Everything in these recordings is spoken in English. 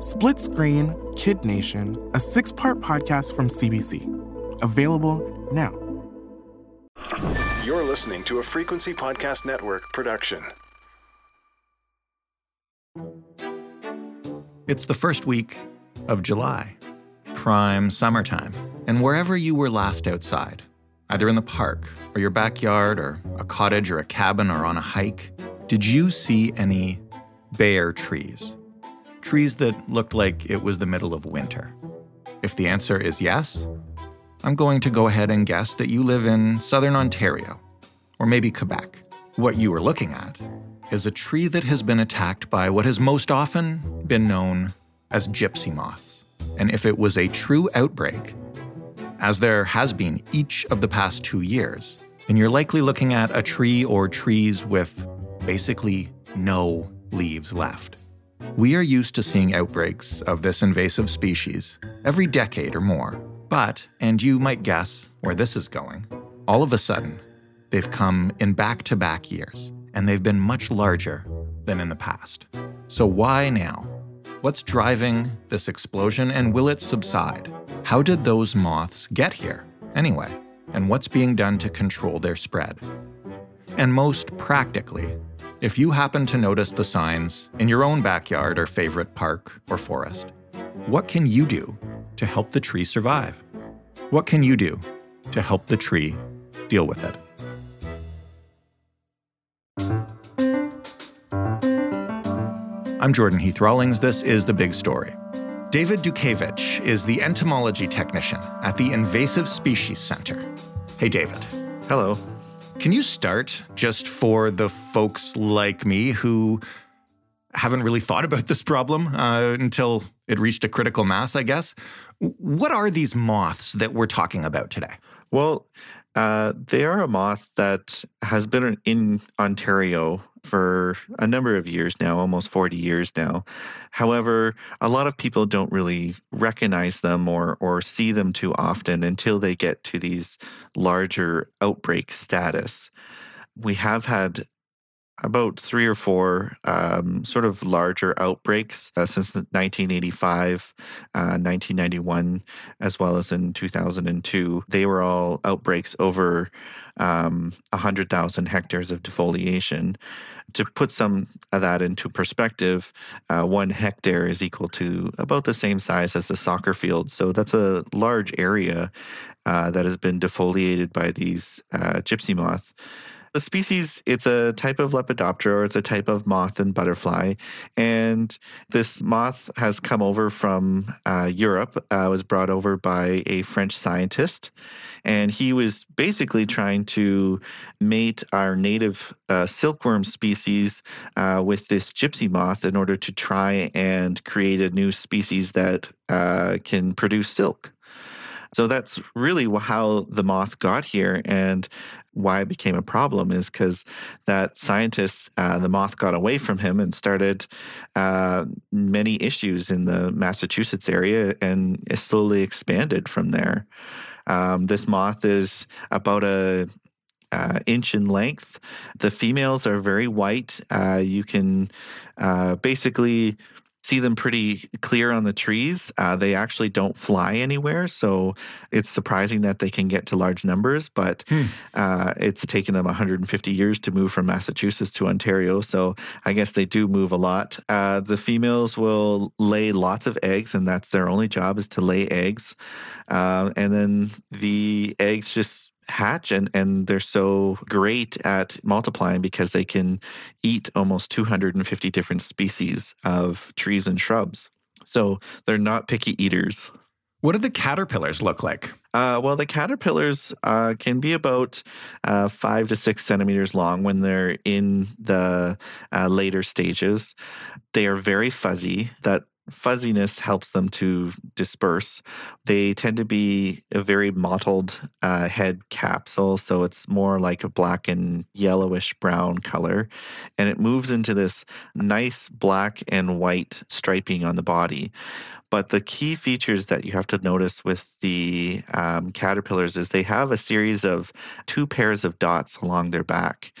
Split Screen Kid Nation, a six part podcast from CBC. Available now. You're listening to a Frequency Podcast Network production. It's the first week of July, prime summertime, and wherever you were last outside, either in the park or your backyard or a cottage or a cabin or on a hike, did you see any bare trees? Trees that looked like it was the middle of winter? If the answer is yes, I'm going to go ahead and guess that you live in southern Ontario, or maybe Quebec. What you are looking at is a tree that has been attacked by what has most often been known as gypsy moths. And if it was a true outbreak, as there has been each of the past two years, then you're likely looking at a tree or trees with basically no leaves left. We are used to seeing outbreaks of this invasive species every decade or more. But, and you might guess where this is going, all of a sudden, they've come in back to back years, and they've been much larger than in the past. So, why now? What's driving this explosion, and will it subside? How did those moths get here, anyway? And what's being done to control their spread? And most practically, if you happen to notice the signs in your own backyard or favorite park or forest, what can you do to help the tree survive? What can you do to help the tree deal with it? I'm Jordan Heath Rawlings. This is The Big Story. David Dukevich is the entomology technician at the Invasive Species Center. Hey, David. Hello. Can you start just for the folks like me who haven't really thought about this problem uh, until it reached a critical mass, I guess? What are these moths that we're talking about today? Well, uh, they are a moth that has been in Ontario for a number of years now, almost 40 years now. However, a lot of people don't really recognize them or, or see them too often until they get to these larger outbreak status. We have had about three or four um, sort of larger outbreaks uh, since 1985, uh, 1991, as well as in 2002. They were all outbreaks over um, 100,000 hectares of defoliation. To put some of that into perspective, uh, one hectare is equal to about the same size as a soccer field. So that's a large area uh, that has been defoliated by these uh, gypsy moth. The species, it's a type of Lepidoptera, or it's a type of moth and butterfly. And this moth has come over from uh, Europe, uh, was brought over by a French scientist. And he was basically trying to mate our native uh, silkworm species uh, with this gypsy moth in order to try and create a new species that uh, can produce silk. So that's really how the moth got here and why it became a problem is because that scientist, uh, the moth got away from him and started uh, many issues in the Massachusetts area and it slowly expanded from there. Um, this moth is about a uh, inch in length. The females are very white. Uh, you can uh, basically see them pretty clear on the trees. Uh, they actually don't fly anywhere, so it's surprising that they can get to large numbers. But hmm. uh, it's taken them 150 years to move from Massachusetts to Ontario, so I guess they do move a lot. Uh, the females will lay lots of eggs, and that's their only job is to lay eggs. Uh, and then the eggs just hatch and, and they're so great at multiplying because they can eat almost 250 different species of trees and shrubs. So they're not picky eaters. What do the caterpillars look like? Uh, well, the caterpillars uh, can be about uh, five to six centimeters long when they're in the uh, later stages. They are very fuzzy. That fuzziness helps them to disperse. They tend to be a very mottled uh, head capsule, so it's more like a black and yellowish brown color. And it moves into this nice black and white striping on the body. But the key features that you have to notice with the um, caterpillars is they have a series of two pairs of dots along their back.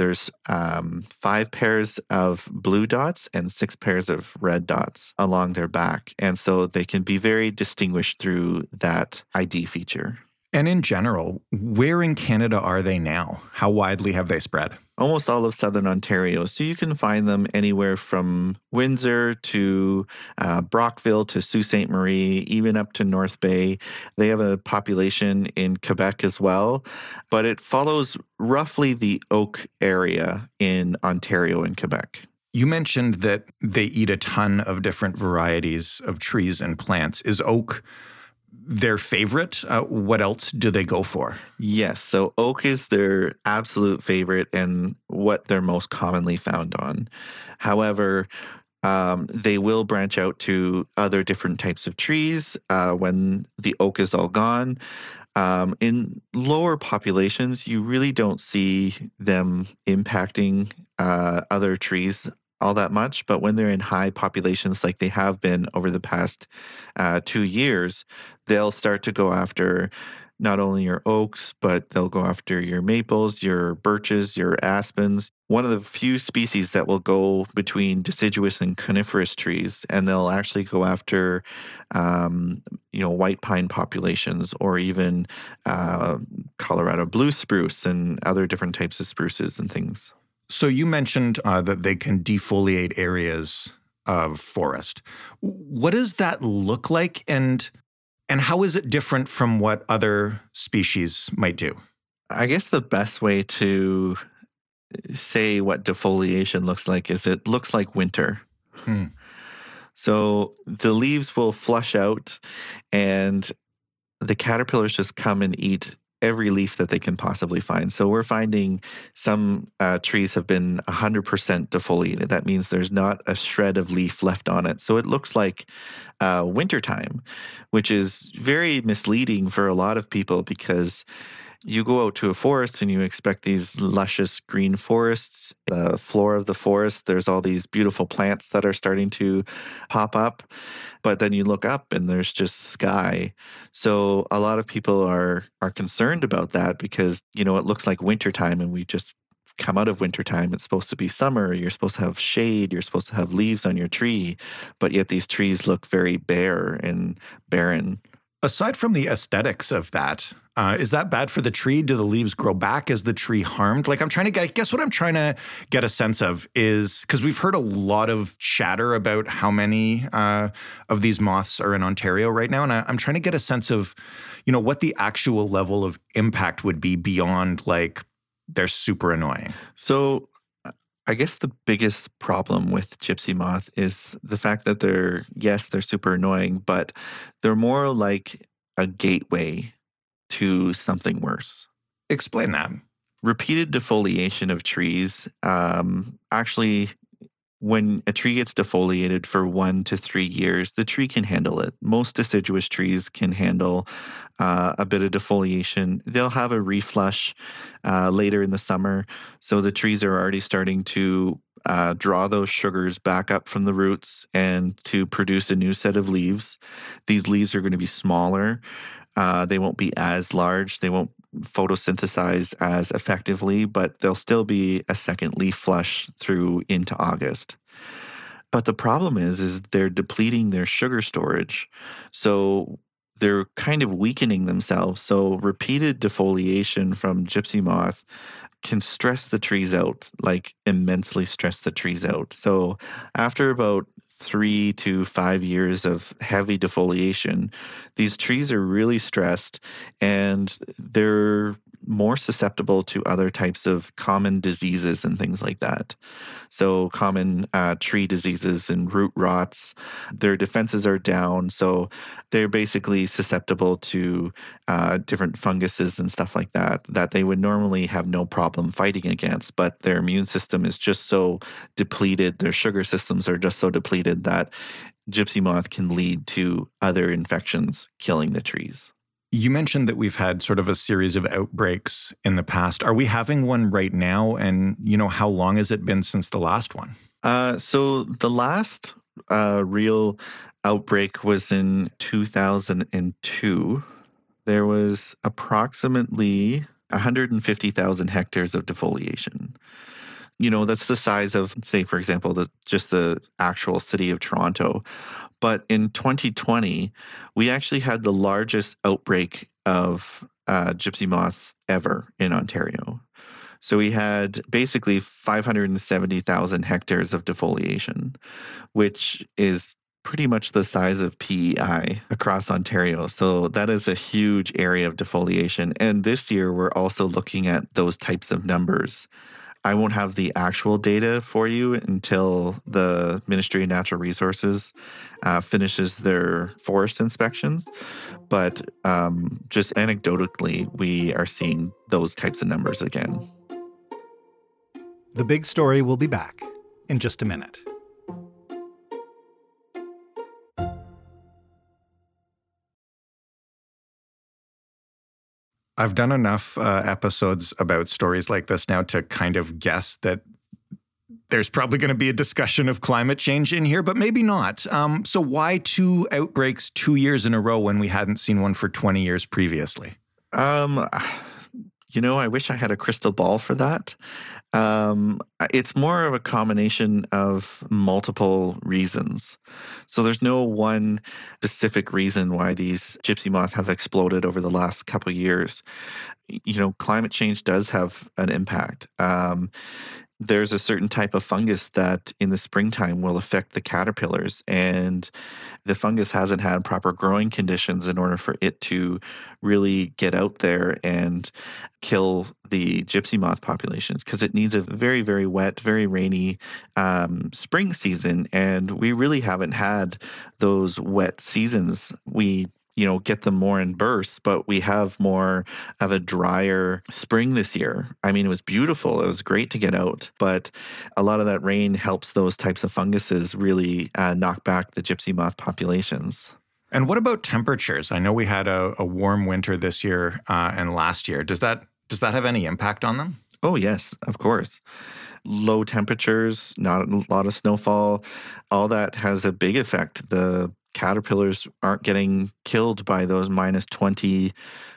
There's um, five pairs of blue dots and six pairs of red dots along their back. And so they can be very distinguished through that ID feature. And in general, where in Canada are they now? How widely have they spread? Almost all of southern Ontario. So you can find them anywhere from Windsor to uh, Brockville to Sault Ste. Marie, even up to North Bay. They have a population in Quebec as well, but it follows roughly the oak area in Ontario and Quebec. You mentioned that they eat a ton of different varieties of trees and plants. Is oak their favorite? Uh, what else do they go for? Yes. So oak is their absolute favorite and what they're most commonly found on. However, um, they will branch out to other different types of trees uh, when the oak is all gone. Um, in lower populations, you really don't see them impacting uh, other trees all that much, but when they're in high populations like they have been over the past uh, two years, they'll start to go after not only your oaks, but they'll go after your maples, your birches, your aspens. One of the few species that will go between deciduous and coniferous trees, and they'll actually go after, um, you know, white pine populations or even uh, Colorado blue spruce and other different types of spruces and things. So you mentioned uh, that they can defoliate areas of forest. What does that look like, and and how is it different from what other species might do? I guess the best way to say what defoliation looks like is it looks like winter. Hmm. So the leaves will flush out, and the caterpillars just come and eat every leaf that they can possibly find. So we're finding some uh, trees have been 100% defoliated. That means there's not a shred of leaf left on it. So it looks like uh, wintertime, which is very misleading for a lot of people because you go out to a forest and you expect these luscious green forests. The floor of the forest, there's all these beautiful plants that are starting to pop up. But then you look up and there's just sky. So a lot of people are are concerned about that because, you know, it looks like wintertime and we just come out of wintertime. It's supposed to be summer. You're supposed to have shade. You're supposed to have leaves on your tree. But yet these trees look very bare and barren. Aside from the aesthetics of that, uh, is that bad for the tree? Do the leaves grow back? Is the tree harmed? Like, I'm trying to get, I guess what I'm trying to get a sense of is because we've heard a lot of chatter about how many uh, of these moths are in Ontario right now. And I, I'm trying to get a sense of, you know, what the actual level of impact would be beyond like they're super annoying. So I guess the biggest problem with gypsy moth is the fact that they're, yes, they're super annoying, but they're more like a gateway to something worse. Explain that. Repeated defoliation of trees um, actually when a tree gets defoliated for one to three years, the tree can handle it. Most deciduous trees can handle uh, a bit of defoliation. They'll have a reflush uh, later in the summer. So the trees are already starting to uh, draw those sugars back up from the roots and to produce a new set of leaves. These leaves are going to be smaller. Uh, they won't be as large. They won't photosynthesize as effectively, but there'll still be a second leaf flush through into August. But the problem is, is they're depleting their sugar storage. So they're kind of weakening themselves. So repeated defoliation from gypsy moth can stress the trees out, like immensely stress the trees out. So after about three to five years of heavy defoliation, these trees are really stressed and they're more susceptible to other types of common diseases and things like that. So, common uh, tree diseases and root rots, their defenses are down. So, they're basically susceptible to uh, different funguses and stuff like that, that they would normally have no problem fighting against. But their immune system is just so depleted, their sugar systems are just so depleted that gypsy moth can lead to other infections killing the trees. You mentioned that we've had sort of a series of outbreaks in the past. Are we having one right now? And, you know, how long has it been since the last one? Uh, so the last uh, real outbreak was in 2002. There was approximately 150,000 hectares of defoliation. You know, that's the size of, say, for example, the, just the actual city of Toronto. But in 2020, we actually had the largest outbreak of uh, gypsy moth ever in Ontario. So we had basically 570,000 hectares of defoliation, which is pretty much the size of PEI across Ontario. So that is a huge area of defoliation. And this year, we're also looking at those types of numbers I won't have the actual data for you until the Ministry of Natural Resources uh, finishes their forest inspections. But um, just anecdotally, we are seeing those types of numbers again. The big story will be back in just a minute. I've done enough uh, episodes about stories like this now to kind of guess that there's probably going to be a discussion of climate change in here, but maybe not. Um, so, why two outbreaks two years in a row when we hadn't seen one for 20 years previously? Um, you know, I wish I had a crystal ball for that. Um, it's more of a combination of multiple reasons. So there's no one specific reason why these gypsy moths have exploded over the last couple years. You know, climate change does have an impact. Um, there's a certain type of fungus that in the springtime will affect the caterpillars and the fungus hasn't had proper growing conditions in order for it to really get out there and kill the gypsy moth populations because it needs a very very wet very rainy um, spring season and we really haven't had those wet seasons. We you know get them more in bursts but we have more of a drier spring this year. I mean it was beautiful it was great to get out but a lot of that rain helps those types of funguses really uh, knock back the gypsy moth populations. And what about temperatures? I know we had a, a warm winter this year uh, and last year. Does that does that have any impact on them? Oh yes of course. Low temperatures, not a lot of snowfall, all that has a big effect. The caterpillars aren't getting killed by those minus 20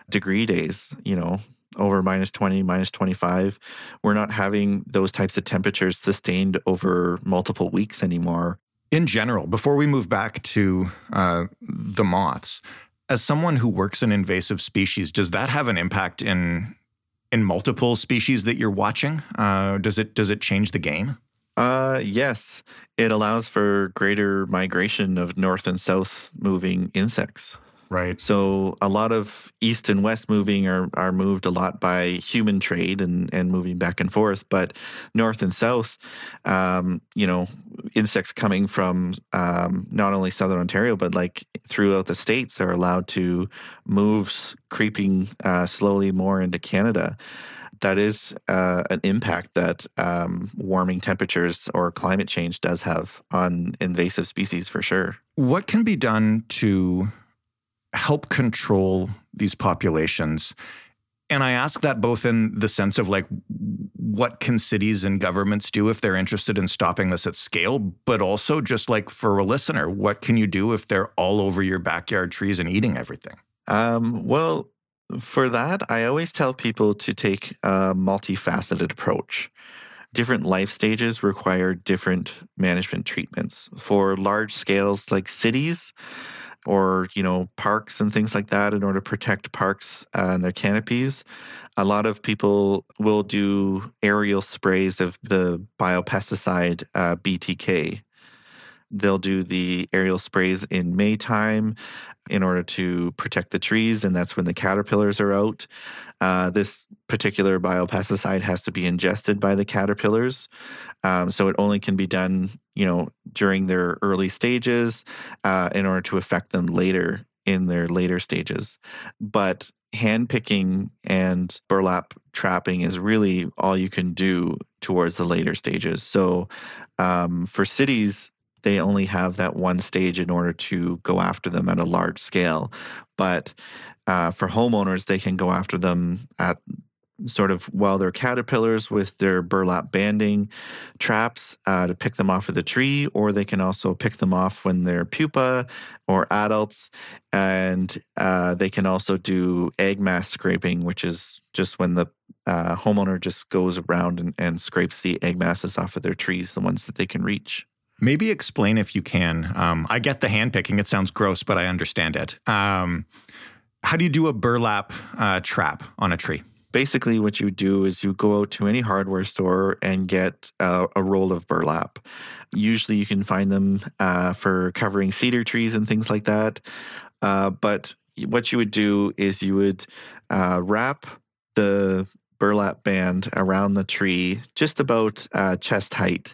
degree days, you know, over minus 20, minus 25. We're not having those types of temperatures sustained over multiple weeks anymore. In general, before we move back to uh, the moths, as someone who works in invasive species, does that have an impact in in multiple species that you're watching? Uh, does it does it change the game? Uh, yes, it allows for greater migration of north and south moving insects. Right. So a lot of east and west moving are, are moved a lot by human trade and, and moving back and forth. But north and south, um, you know, insects coming from um, not only southern Ontario, but like throughout the states are allowed to move creeping uh, slowly more into Canada that is uh, an impact that um, warming temperatures or climate change does have on invasive species for sure. What can be done to help control these populations? And I ask that both in the sense of like, what can cities and governments do if they're interested in stopping this at scale, but also just like for a listener, what can you do if they're all over your backyard trees and eating everything? Um, well, for that, I always tell people to take a multifaceted approach. Different life stages require different management treatments. For large scales like cities or you know parks and things like that, in order to protect parks and their canopies, a lot of people will do aerial sprays of the biopesticide uh, BTK They'll do the aerial sprays in May time. in order to protect the trees, and that's when the caterpillars are out. Uh, this particular biopesticide has to be ingested by the caterpillars, um, so it only can be done, you know, during their early stages uh, in order to affect them later in their later stages. But hand picking and burlap trapping is really all you can do towards the later stages. So um, for cities, they only have that one stage in order to go after them at a large scale. But uh, for homeowners, they can go after them at sort of while they're caterpillars with their burlap banding traps uh, to pick them off of the tree, or they can also pick them off when they're pupa or adults. And uh, they can also do egg mass scraping, which is just when the uh, homeowner just goes around and, and scrapes the egg masses off of their trees, the ones that they can reach. Maybe explain if you can. Um, I get the handpicking. it sounds gross, but I understand it. Um, how do you do a burlap uh, trap on a tree? basically what you do is you go out to any hardware store and get uh, a roll of burlap. Usually you can find them uh, for covering cedar trees and things like that. Uh, but what you would do is you would uh, wrap the burlap band around the tree just about uh, chest height.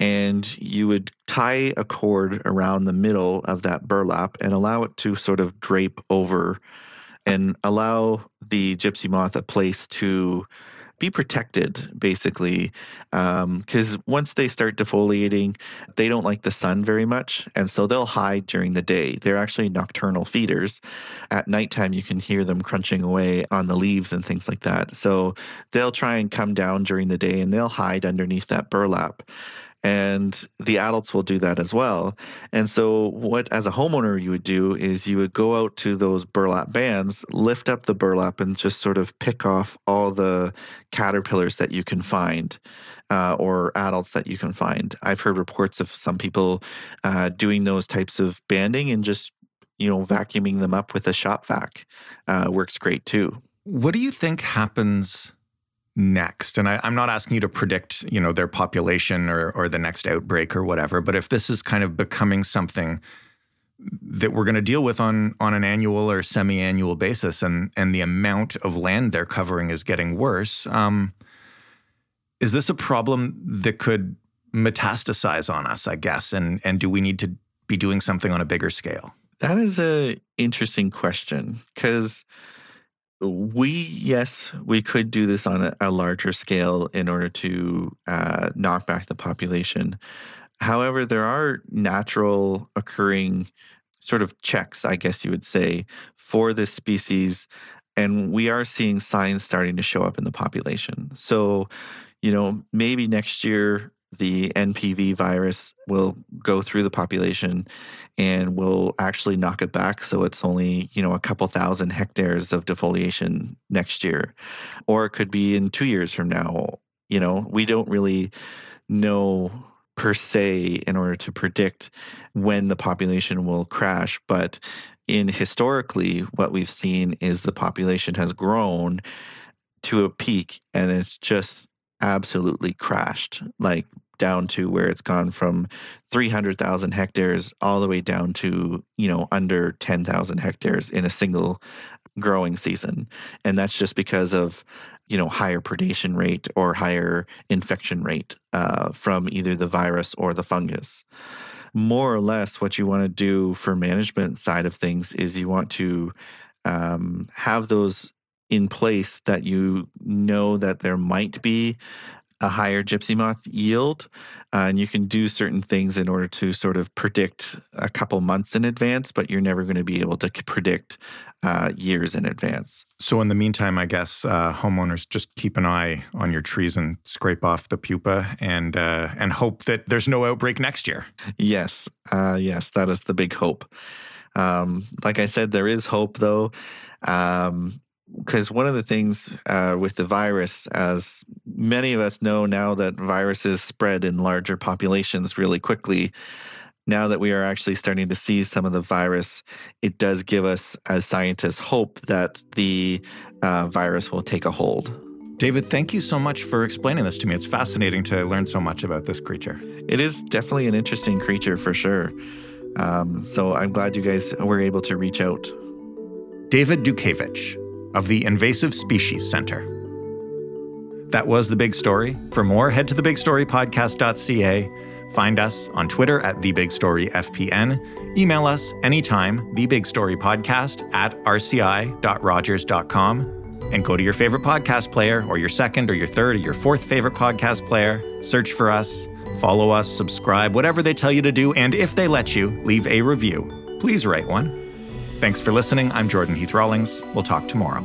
And you would tie a cord around the middle of that burlap and allow it to sort of drape over and allow the gypsy moth a place to be protected basically because um, once they start defoliating they don't like the sun very much and so they'll hide during the day. They're actually nocturnal feeders. At nighttime you can hear them crunching away on the leaves and things like that. So they'll try and come down during the day and they'll hide underneath that burlap and the adults will do that as well. And so, what as a homeowner you would do is you would go out to those burlap bands, lift up the burlap, and just sort of pick off all the caterpillars that you can find. Uh, or adults that you can find. I've heard reports of some people uh, doing those types of banding and just, you know, vacuuming them up with a shop vac. Uh, works great too. What do you think happens next? And I, am not asking you to predict, you know, their population or or the next outbreak or whatever, but if this is kind of becoming something that we're going to deal with on on an annual or semi-annual basis, and and the amount of land they're covering is getting worse, um, is this a problem that could metastasize on us? I guess, and and do we need to be doing something on a bigger scale? That is a interesting question because we yes we could do this on a, a larger scale in order to uh, knock back the population. However there are natural occurring sort of checks i guess you would say for this species and we are seeing signs starting to show up in the population. So you know maybe next year the NPV virus will go through the population and will actually knock it back so it's only, you know, a couple thousand hectares of defoliation next year. Or it could be in 2 years from now. You know, we don't really know per se in order to predict when the population will crash, but in historically what we've seen is the population has grown to a peak and it's just absolutely crashed, like down to where it's gone from 300,000 hectares all the way down to, you know, under 10,000 hectares in a single growing season. And that's just because of, you know, higher predation rate or higher infection rate uh, from either the virus or the fungus. More or less, what you want to do for management side of things is you want to um, have those in place that you know that there might be a higher gypsy moth yield. Uh, and you can do certain things in order to sort of predict a couple months in advance, but you're never going to be able to predict uh, years in advance. So, in the meantime, I guess uh, homeowners just keep an eye on your trees and scrape off the pupa and uh, and hope that there's no outbreak next year. Yes, uh, yes, that is the big hope. Um, like I said, there is hope though. Um, because one of the things uh, with the virus, as many of us know now that viruses spread in larger populations really quickly, now that we are actually starting to see some of the virus, it does give us, as scientists, hope that the uh, virus will take a hold. David, thank you so much for explaining this to me. It's fascinating to learn so much about this creature. It is definitely an interesting creature for sure. Um, so I'm glad you guys were able to reach out. David Dukevich of the Invasive Species Center. That was the big story. For more, head to thebigstorypodcast.ca. Find us on Twitter at TheBigStoryFPN. Email us anytime, thebigstorypodcast at rci.rogers.com. And go to your favorite podcast player, or your second, or your third, or your fourth favorite podcast player. Search for us, follow us, subscribe, whatever they tell you to do. And if they let you, leave a review. Please write one. Thanks for listening. I'm Jordan Heath Rawlings. We'll talk tomorrow.